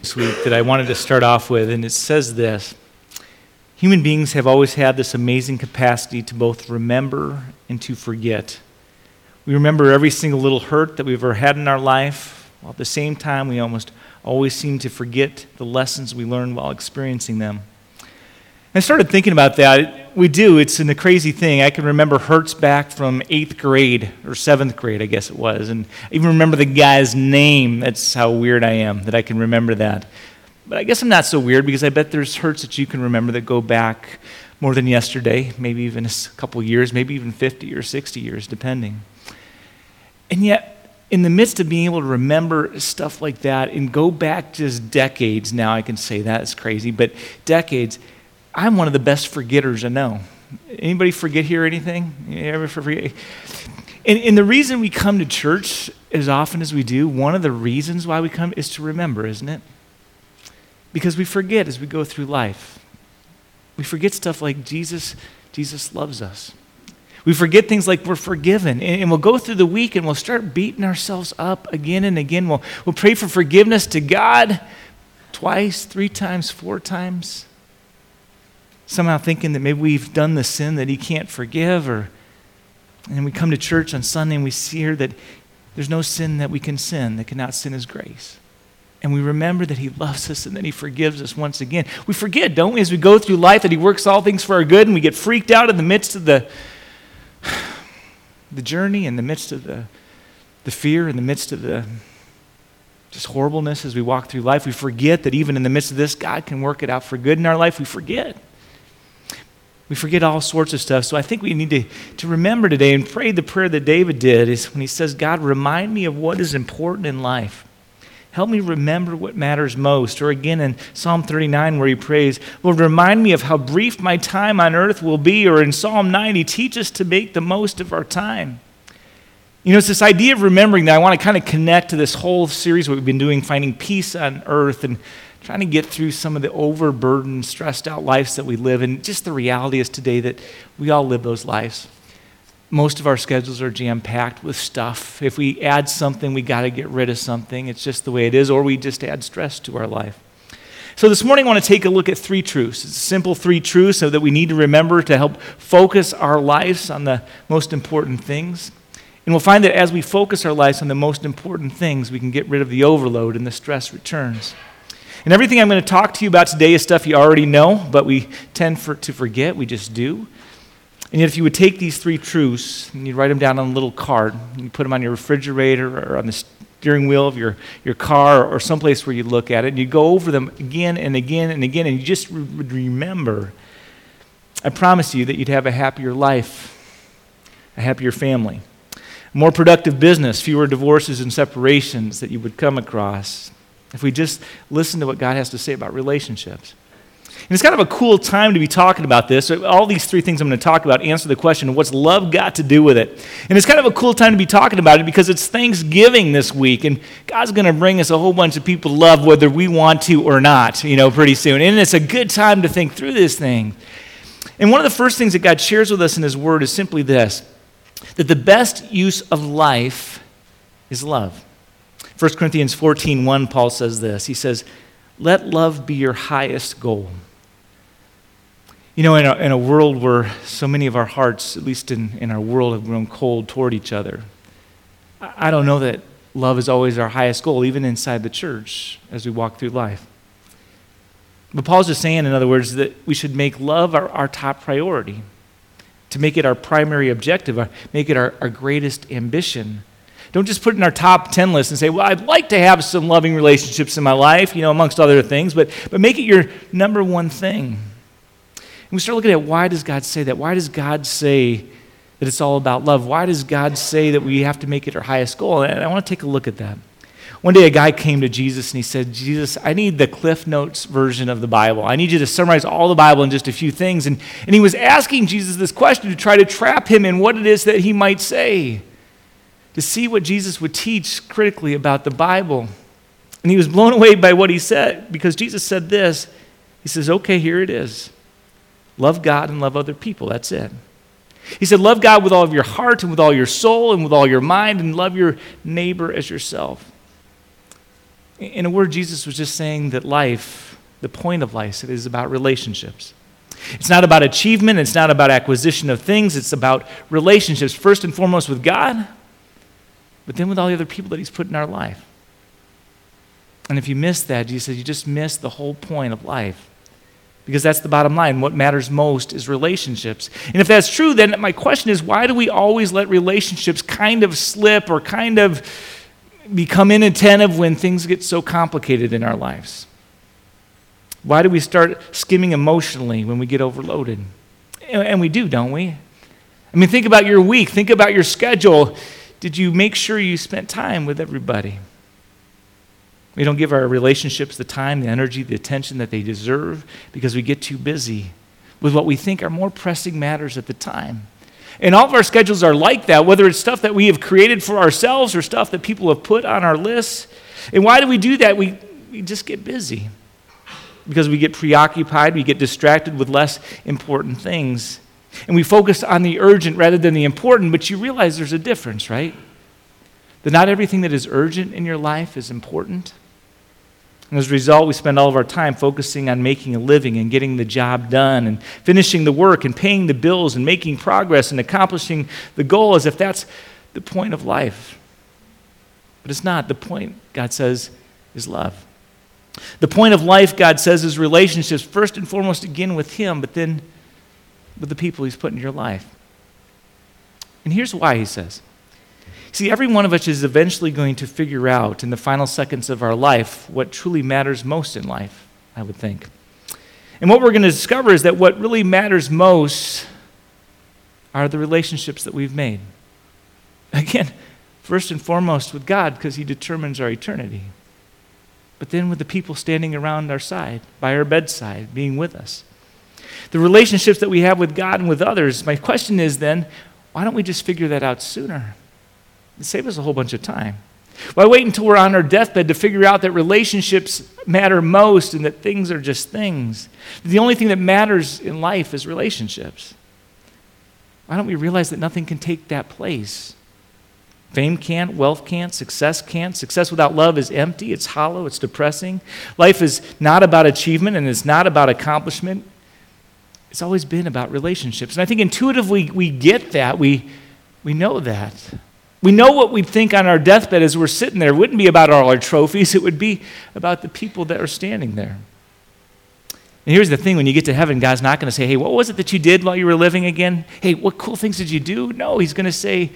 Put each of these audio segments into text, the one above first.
this week that I wanted to start off with, and it says this Human beings have always had this amazing capacity to both remember and to forget. We remember every single little hurt that we've ever had in our life, while at the same time, we almost always seem to forget the lessons we learned while experiencing them. I started thinking about that. We do. It's a crazy thing. I can remember hurts back from eighth grade or seventh grade, I guess it was. And I even remember the guy's name. That's how weird I am that I can remember that. But I guess I'm not so weird because I bet there's hurts that you can remember that go back more than yesterday, maybe even a couple years, maybe even 50 or 60 years, depending. And yet, in the midst of being able to remember stuff like that and go back just decades now, I can say that is crazy, but decades I'm one of the best forgetters I know. Anybody forget here anything? You ever forget? And, and the reason we come to church as often as we do, one of the reasons why we come is to remember, isn't it? Because we forget as we go through life. We forget stuff like Jesus, Jesus loves us. We forget things like we're forgiven. And, and we'll go through the week and we'll start beating ourselves up again and again. We'll, we'll pray for forgiveness to God twice, three times, four times somehow thinking that maybe we've done the sin that he can't forgive or and we come to church on Sunday and we see here that there's no sin that we can sin that cannot sin his grace. And we remember that he loves us and that he forgives us once again. We forget, don't we, as we go through life that he works all things for our good and we get freaked out in the midst of the, the journey, in the midst of the, the fear, in the midst of the just horribleness as we walk through life. We forget that even in the midst of this, God can work it out for good in our life. We forget. We forget all sorts of stuff. So I think we need to, to remember today and pray the prayer that David did is when he says, God, remind me of what is important in life. Help me remember what matters most. Or again in Psalm 39, where he prays, Lord, remind me of how brief my time on earth will be. Or in Psalm 90, teach us to make the most of our time. You know, it's this idea of remembering that I want to kind of connect to this whole series we've been doing, finding peace on earth. And trying to get through some of the overburdened, stressed out lives that we live. And just the reality is today that we all live those lives. Most of our schedules are jam packed with stuff. If we add something, we got to get rid of something. It's just the way it is, or we just add stress to our life. So, this morning, I want to take a look at three truths. It's a simple three truths so that we need to remember to help focus our lives on the most important things. And we'll find that as we focus our lives on the most important things, we can get rid of the overload and the stress returns. And everything I'm going to talk to you about today is stuff you already know, but we tend for, to forget. We just do. And yet, if you would take these three truths and you write them down on a little card, you put them on your refrigerator or on the steering wheel of your, your car or someplace where you look at it, and you go over them again and again and again, and you just would remember, I promise you that you'd have a happier life, a happier family, more productive business, fewer divorces and separations that you would come across, if we just listen to what God has to say about relationships. And it's kind of a cool time to be talking about this. All these three things I'm going to talk about answer the question what's love got to do with it? And it's kind of a cool time to be talking about it because it's Thanksgiving this week, and God's going to bring us a whole bunch of people to love whether we want to or not, you know, pretty soon. And it's a good time to think through this thing. And one of the first things that God shares with us in His Word is simply this that the best use of life is love. 1 Corinthians 14 1, Paul says this. He says, Let love be your highest goal. You know, in a, in a world where so many of our hearts, at least in, in our world, have grown cold toward each other, I, I don't know that love is always our highest goal, even inside the church as we walk through life. But Paul's just saying, in other words, that we should make love our, our top priority, to make it our primary objective, make it our, our greatest ambition. Don't just put it in our top 10 list and say, well, I'd like to have some loving relationships in my life, you know, amongst other things, but, but make it your number one thing. And we start looking at why does God say that? Why does God say that it's all about love? Why does God say that we have to make it our highest goal? And I want to take a look at that. One day, a guy came to Jesus and he said, Jesus, I need the Cliff Notes version of the Bible. I need you to summarize all the Bible in just a few things. And, and he was asking Jesus this question to try to trap him in what it is that he might say to see what Jesus would teach critically about the Bible. And he was blown away by what he said because Jesus said this. He says, Okay, here it is. Love God and love other people. That's it. He said, Love God with all of your heart and with all your soul and with all your mind, and love your neighbor as yourself. In a word, Jesus was just saying that life, the point of life, is about relationships. It's not about achievement, it's not about acquisition of things, it's about relationships, first and foremost with God, but then with all the other people that He's put in our life. And if you miss that, Jesus says, you just miss the whole point of life. Because that's the bottom line. What matters most is relationships. And if that's true, then my question is why do we always let relationships kind of slip or kind of become inattentive when things get so complicated in our lives? Why do we start skimming emotionally when we get overloaded? And we do, don't we? I mean, think about your week, think about your schedule. Did you make sure you spent time with everybody? We don't give our relationships the time, the energy, the attention that they deserve because we get too busy with what we think are more pressing matters at the time. And all of our schedules are like that, whether it's stuff that we have created for ourselves or stuff that people have put on our lists. And why do we do that? We, we just get busy because we get preoccupied, we get distracted with less important things. And we focus on the urgent rather than the important, but you realize there's a difference, right? That not everything that is urgent in your life is important. And as a result, we spend all of our time focusing on making a living and getting the job done and finishing the work and paying the bills and making progress and accomplishing the goal as if that's the point of life. But it's not. The point, God says, is love. The point of life, God says, is relationships, first and foremost, again with Him, but then with the people He's put in your life. And here's why He says See, every one of us is eventually going to figure out in the final seconds of our life what truly matters most in life, I would think. And what we're going to discover is that what really matters most are the relationships that we've made. Again, first and foremost with God, because He determines our eternity. But then with the people standing around our side, by our bedside, being with us. The relationships that we have with God and with others, my question is then, why don't we just figure that out sooner? It save us a whole bunch of time. Why wait until we're on our deathbed to figure out that relationships matter most and that things are just things? The only thing that matters in life is relationships. Why don't we realize that nothing can take that place? Fame can't, wealth can't, success can't. Success without love is empty, it's hollow, it's depressing. Life is not about achievement and it's not about accomplishment. It's always been about relationships. And I think intuitively we get that, we, we know that. We know what we'd think on our deathbed as we're sitting there. It wouldn't be about all our trophies, it would be about the people that are standing there. And here's the thing when you get to heaven, God's not going to say, Hey, what was it that you did while you were living again? Hey, what cool things did you do? No, He's going to say,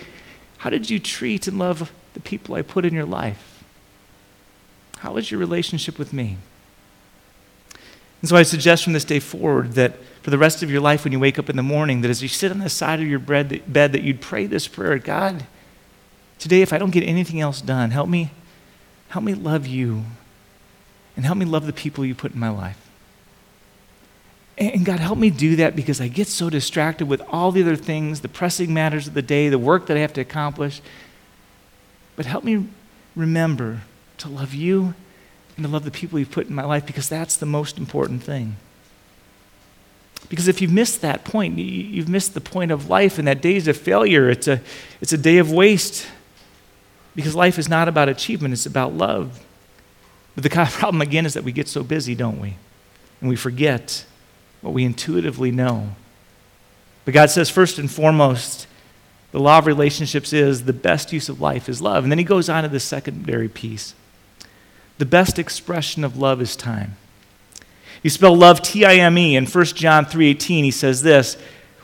How did you treat and love the people I put in your life? How was your relationship with me? And so I suggest from this day forward that for the rest of your life, when you wake up in the morning, that as you sit on the side of your bed, that you'd pray this prayer God, Today, if I don't get anything else done, help me, help me love you and help me love the people you put in my life. And God, help me do that because I get so distracted with all the other things, the pressing matters of the day, the work that I have to accomplish. But help me remember to love you and to love the people you've put in my life because that's the most important thing. Because if you've missed that point, you've missed the point of life, and that day is a failure. It's a, it's a day of waste. Because life is not about achievement, it's about love. But the problem, again, is that we get so busy, don't we? And we forget what we intuitively know. But God says, first and foremost, the law of relationships is the best use of life is love. And then he goes on to the secondary piece. The best expression of love is time. You spell love T I M E in 1 John 3:18 he says this,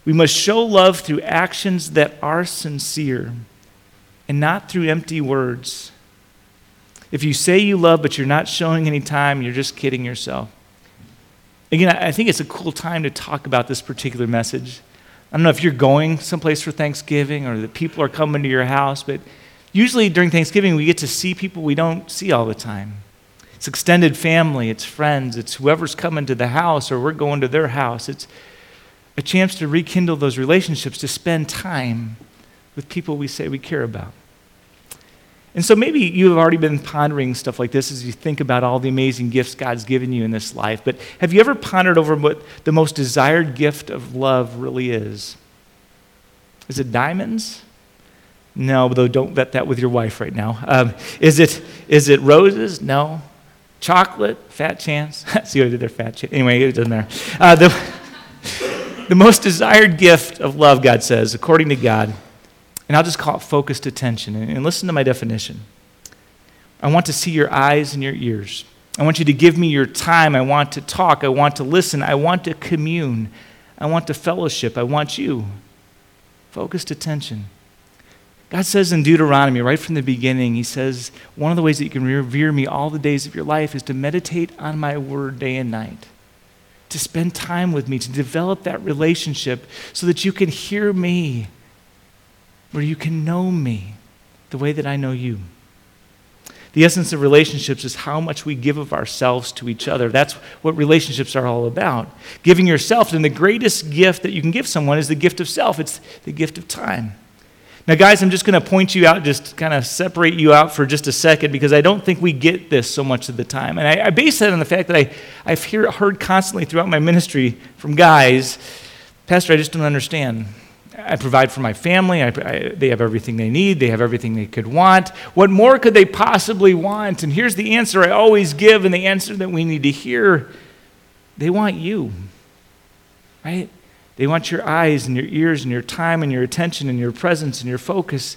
we must show love through actions that are sincere and not through empty words. If you say you love, but you're not showing any time, you're just kidding yourself. Again, I think it's a cool time to talk about this particular message. I don't know if you're going someplace for Thanksgiving or that people are coming to your house, but usually during Thanksgiving, we get to see people we don't see all the time. It's extended family, it's friends, it's whoever's coming to the house or we're going to their house. It's a chance to rekindle those relationships, to spend time with people we say we care about. And so maybe you have already been pondering stuff like this as you think about all the amazing gifts God's given you in this life. But have you ever pondered over what the most desired gift of love really is? Is it diamonds? No, though don't bet that with your wife right now. Um, is, it, is it roses? No. chocolate, fat chance. See what I did there, fat chance. Anyway, it doesn't matter. Uh, the, the most desired gift of love, God says, according to God, and I'll just call it focused attention. And, and listen to my definition. I want to see your eyes and your ears. I want you to give me your time. I want to talk. I want to listen. I want to commune. I want to fellowship. I want you. Focused attention. God says in Deuteronomy, right from the beginning, He says, one of the ways that you can revere me all the days of your life is to meditate on my word day and night, to spend time with me, to develop that relationship so that you can hear me, where you can know me the way that I know you. The essence of relationships is how much we give of ourselves to each other. That's what relationships are all about. Giving yourself, and the greatest gift that you can give someone is the gift of self, it's the gift of time. Now, guys, I'm just going to point you out, just kind of separate you out for just a second because I don't think we get this so much of the time. And I, I base that on the fact that I, I've hear, heard constantly throughout my ministry from guys, Pastor, I just don't understand. I provide for my family. I, I, they have everything they need. They have everything they could want. What more could they possibly want? And here's the answer I always give, and the answer that we need to hear they want you, right? They want your eyes and your ears and your time and your attention and your presence and your focus.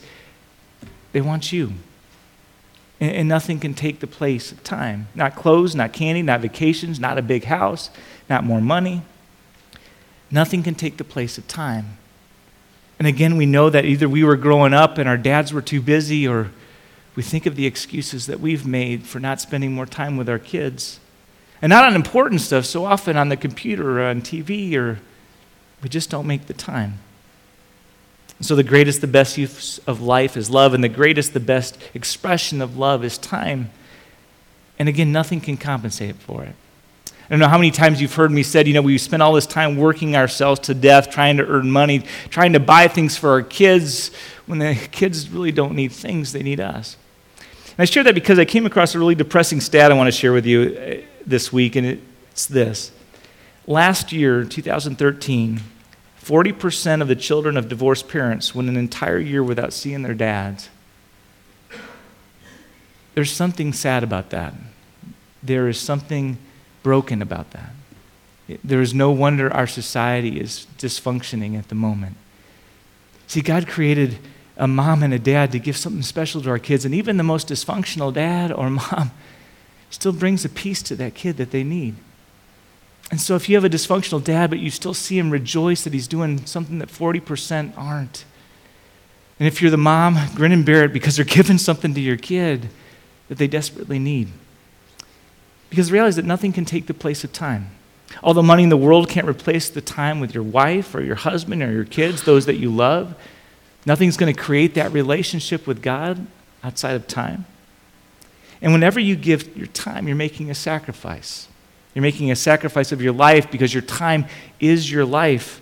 They want you. And, and nothing can take the place of time. Not clothes, not candy, not vacations, not a big house, not more money. Nothing can take the place of time. And again, we know that either we were growing up and our dads were too busy, or we think of the excuses that we've made for not spending more time with our kids. And not on important stuff, so often on the computer or on TV, or we just don't make the time. So, the greatest, the best use of life is love, and the greatest, the best expression of love is time. And again, nothing can compensate for it. I don't know how many times you've heard me said, you know, we spend all this time working ourselves to death, trying to earn money, trying to buy things for our kids, when the kids really don't need things, they need us. And I share that because I came across a really depressing stat I want to share with you uh, this week, and it's this. Last year, 2013, 40% of the children of divorced parents went an entire year without seeing their dads. There's something sad about that. There is something broken about that. There is no wonder our society is dysfunctioning at the moment. See, God created a mom and a dad to give something special to our kids, and even the most dysfunctional dad or mom still brings a piece to that kid that they need. And so, if you have a dysfunctional dad, but you still see him rejoice that he's doing something that 40% aren't, and if you're the mom, grin and bear it because they're giving something to your kid that they desperately need. Because is that nothing can take the place of time. All the money in the world can't replace the time with your wife or your husband or your kids, those that you love. Nothing's going to create that relationship with God outside of time. And whenever you give your time, you're making a sacrifice. You're making a sacrifice of your life because your time is your life.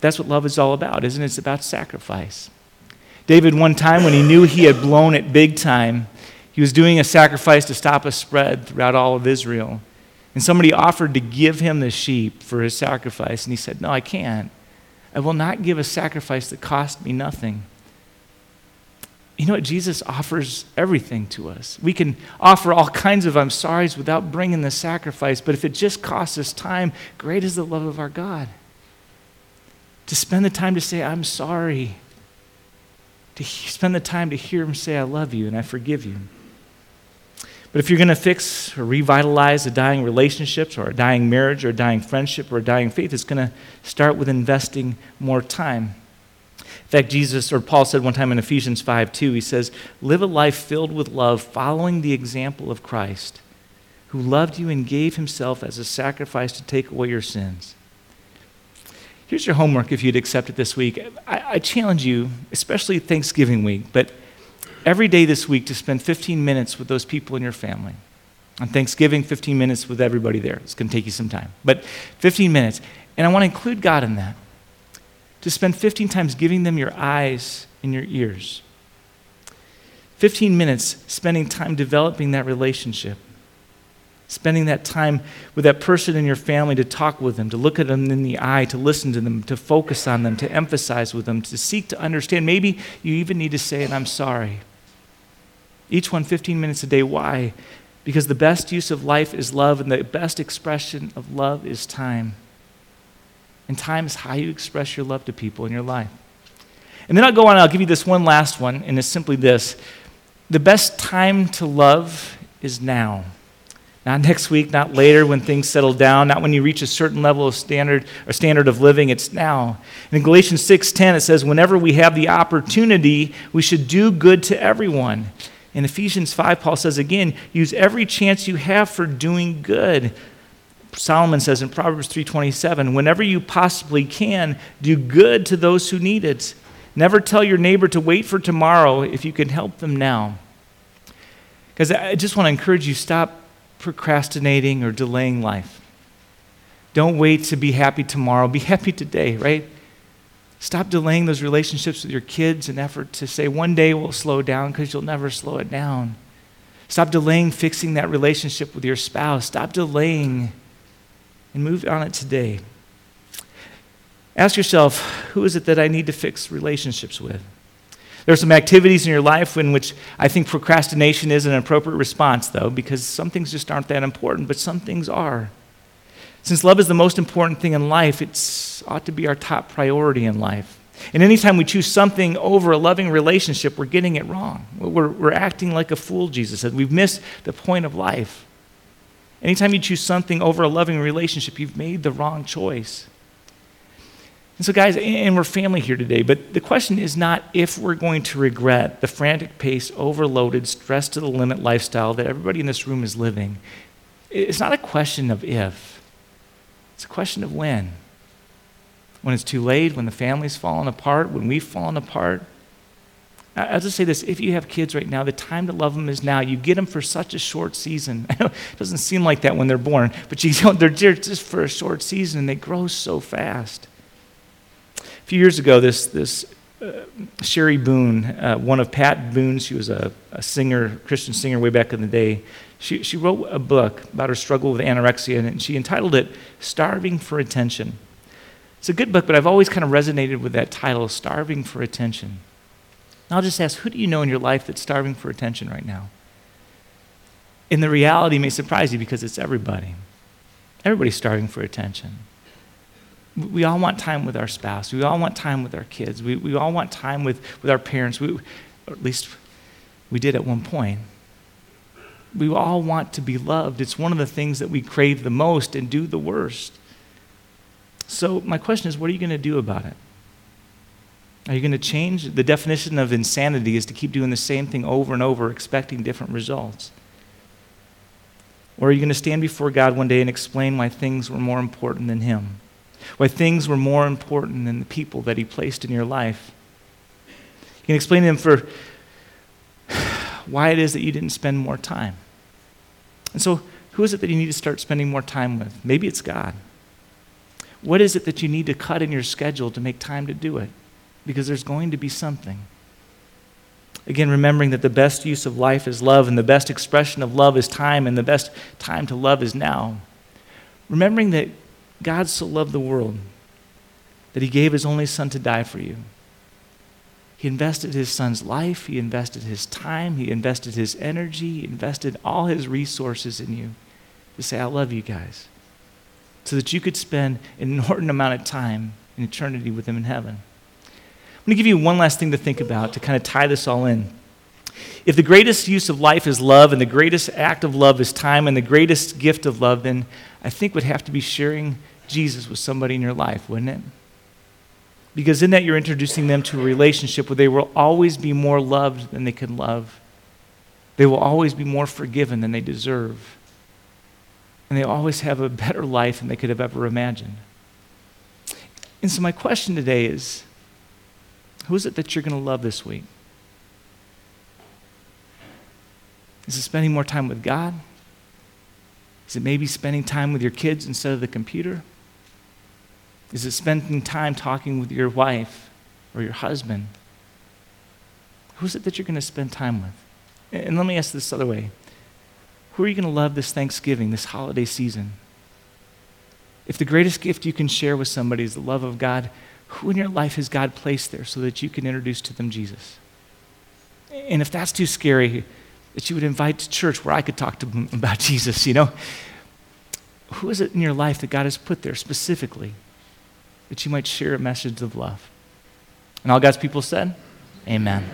That's what love is all about, isn't it? It's about sacrifice. David, one time when he knew he had blown it big time, he was doing a sacrifice to stop a spread throughout all of Israel. And somebody offered to give him the sheep for his sacrifice. And he said, No, I can't. I will not give a sacrifice that cost me nothing. You know what? Jesus offers everything to us. We can offer all kinds of I'm sorry's without bringing the sacrifice, but if it just costs us time, great is the love of our God. To spend the time to say, I'm sorry. To spend the time to hear Him say, I love you and I forgive you. But if you're going to fix or revitalize a dying relationship or a dying marriage or a dying friendship or a dying faith, it's going to start with investing more time. In fact, Jesus or Paul said one time in Ephesians 5 2, he says, Live a life filled with love, following the example of Christ, who loved you and gave himself as a sacrifice to take away your sins. Here's your homework if you'd accept it this week. I, I challenge you, especially Thanksgiving week, but every day this week to spend 15 minutes with those people in your family. On Thanksgiving, 15 minutes with everybody there. It's going to take you some time, but 15 minutes. And I want to include God in that. To spend 15 times giving them your eyes and your ears. 15 minutes spending time developing that relationship. Spending that time with that person in your family to talk with them, to look at them in the eye, to listen to them, to focus on them, to emphasize with them, to seek to understand. Maybe you even need to say, and I'm sorry. Each one 15 minutes a day. Why? Because the best use of life is love, and the best expression of love is time. And time is how you express your love to people in your life. And then I'll go on, I'll give you this one last one, and it's simply this The best time to love is now. Not next week, not later when things settle down, not when you reach a certain level of standard or standard of living, it's now. And in Galatians 6:10 it says whenever we have the opportunity, we should do good to everyone. In Ephesians 5 Paul says again, use every chance you have for doing good. Solomon says in Proverbs 3:27, whenever you possibly can, do good to those who need it. Never tell your neighbor to wait for tomorrow if you can help them now. Because I just want to encourage you stop procrastinating or delaying life. Don't wait to be happy tomorrow. Be happy today, right? Stop delaying those relationships with your kids in effort to say one day we'll slow down because you'll never slow it down. Stop delaying fixing that relationship with your spouse. Stop delaying and move on it today. Ask yourself, who is it that I need to fix relationships with? There are some activities in your life in which I think procrastination is an appropriate response, though, because some things just aren't that important, but some things are. Since love is the most important thing in life, it ought to be our top priority in life. And anytime we choose something over a loving relationship, we're getting it wrong. We're, we're acting like a fool, Jesus said. We've missed the point of life. Anytime you choose something over a loving relationship, you've made the wrong choice. And so, guys, and we're family here today, but the question is not if we're going to regret the frantic pace, overloaded, stress to the limit lifestyle that everybody in this room is living. It's not a question of if, it's a question of when. When it's too late, when the family's fallen apart, when we've fallen apart. I'll just say this if you have kids right now, the time to love them is now. You get them for such a short season. It doesn't seem like that when they're born, but you they're just for a short season and they grow so fast. A few years ago, this, this uh, Cherry Boone, uh, one of Pat Boone's, she was a, a, singer, Christian singer way back in the day. She, she wrote a book about her struggle with anorexia, and she entitled it Starving for Attention. It's a good book, but I've always kind of resonated with that title, Starving for Attention. And I'll just ask, who do you know in your life that's starving for attention right now? And the reality may surprise you because it's everybody. Everybody's starving for attention we all want time with our spouse. We all want time with our kids. We, we all want time with, with our parents. We, at least we did at one point. We all want to be loved. It's one of the things that we crave the most and do the worst. So, my question is what are you going to do about it? Are you going to change? The definition of insanity is to keep doing the same thing over and over, expecting different results. Or are you going to stand before God one day and explain why things were more important than Him? why things were more important than the people that He placed in your life. You can explain to Him for why it is that you didn't spend more time. And so, who is it that you need to start spending more time with? Maybe it's God. What is it that you need to cut in your schedule to make time to do it? Because there's going to be something. Again, remembering that the best use of life is love, and the best expression of love is time, and the best time to love is now. Remembering that God so loved the world that he gave his only son to die for you. He invested his son's life, he invested his time, he invested his energy, he invested all his resources in you to say, I love you guys, so that you could spend an inordinate amount of time in eternity with him in heaven. I'm going to give you one last thing to think about to kind of tie this all in. If the greatest use of life is love, and the greatest act of love is time, and the greatest gift of love, then I think would have to be sharing Jesus with somebody in your life, wouldn't it? Because in that you're introducing them to a relationship where they will always be more loved than they can love. They will always be more forgiven than they deserve. And they always have a better life than they could have ever imagined. And so, my question today is who is it that you're going to love this week? Is it spending more time with God? Is it maybe spending time with your kids instead of the computer? Is it spending time talking with your wife or your husband? Who's it that you're going to spend time with? And let me ask this other way Who are you going to love this Thanksgiving, this holiday season? If the greatest gift you can share with somebody is the love of God, who in your life has God placed there so that you can introduce to them Jesus? And if that's too scary, that you would invite to church where I could talk to them about Jesus, you know? Who is it in your life that God has put there specifically that you might share a message of love? And all God's people said, Amen.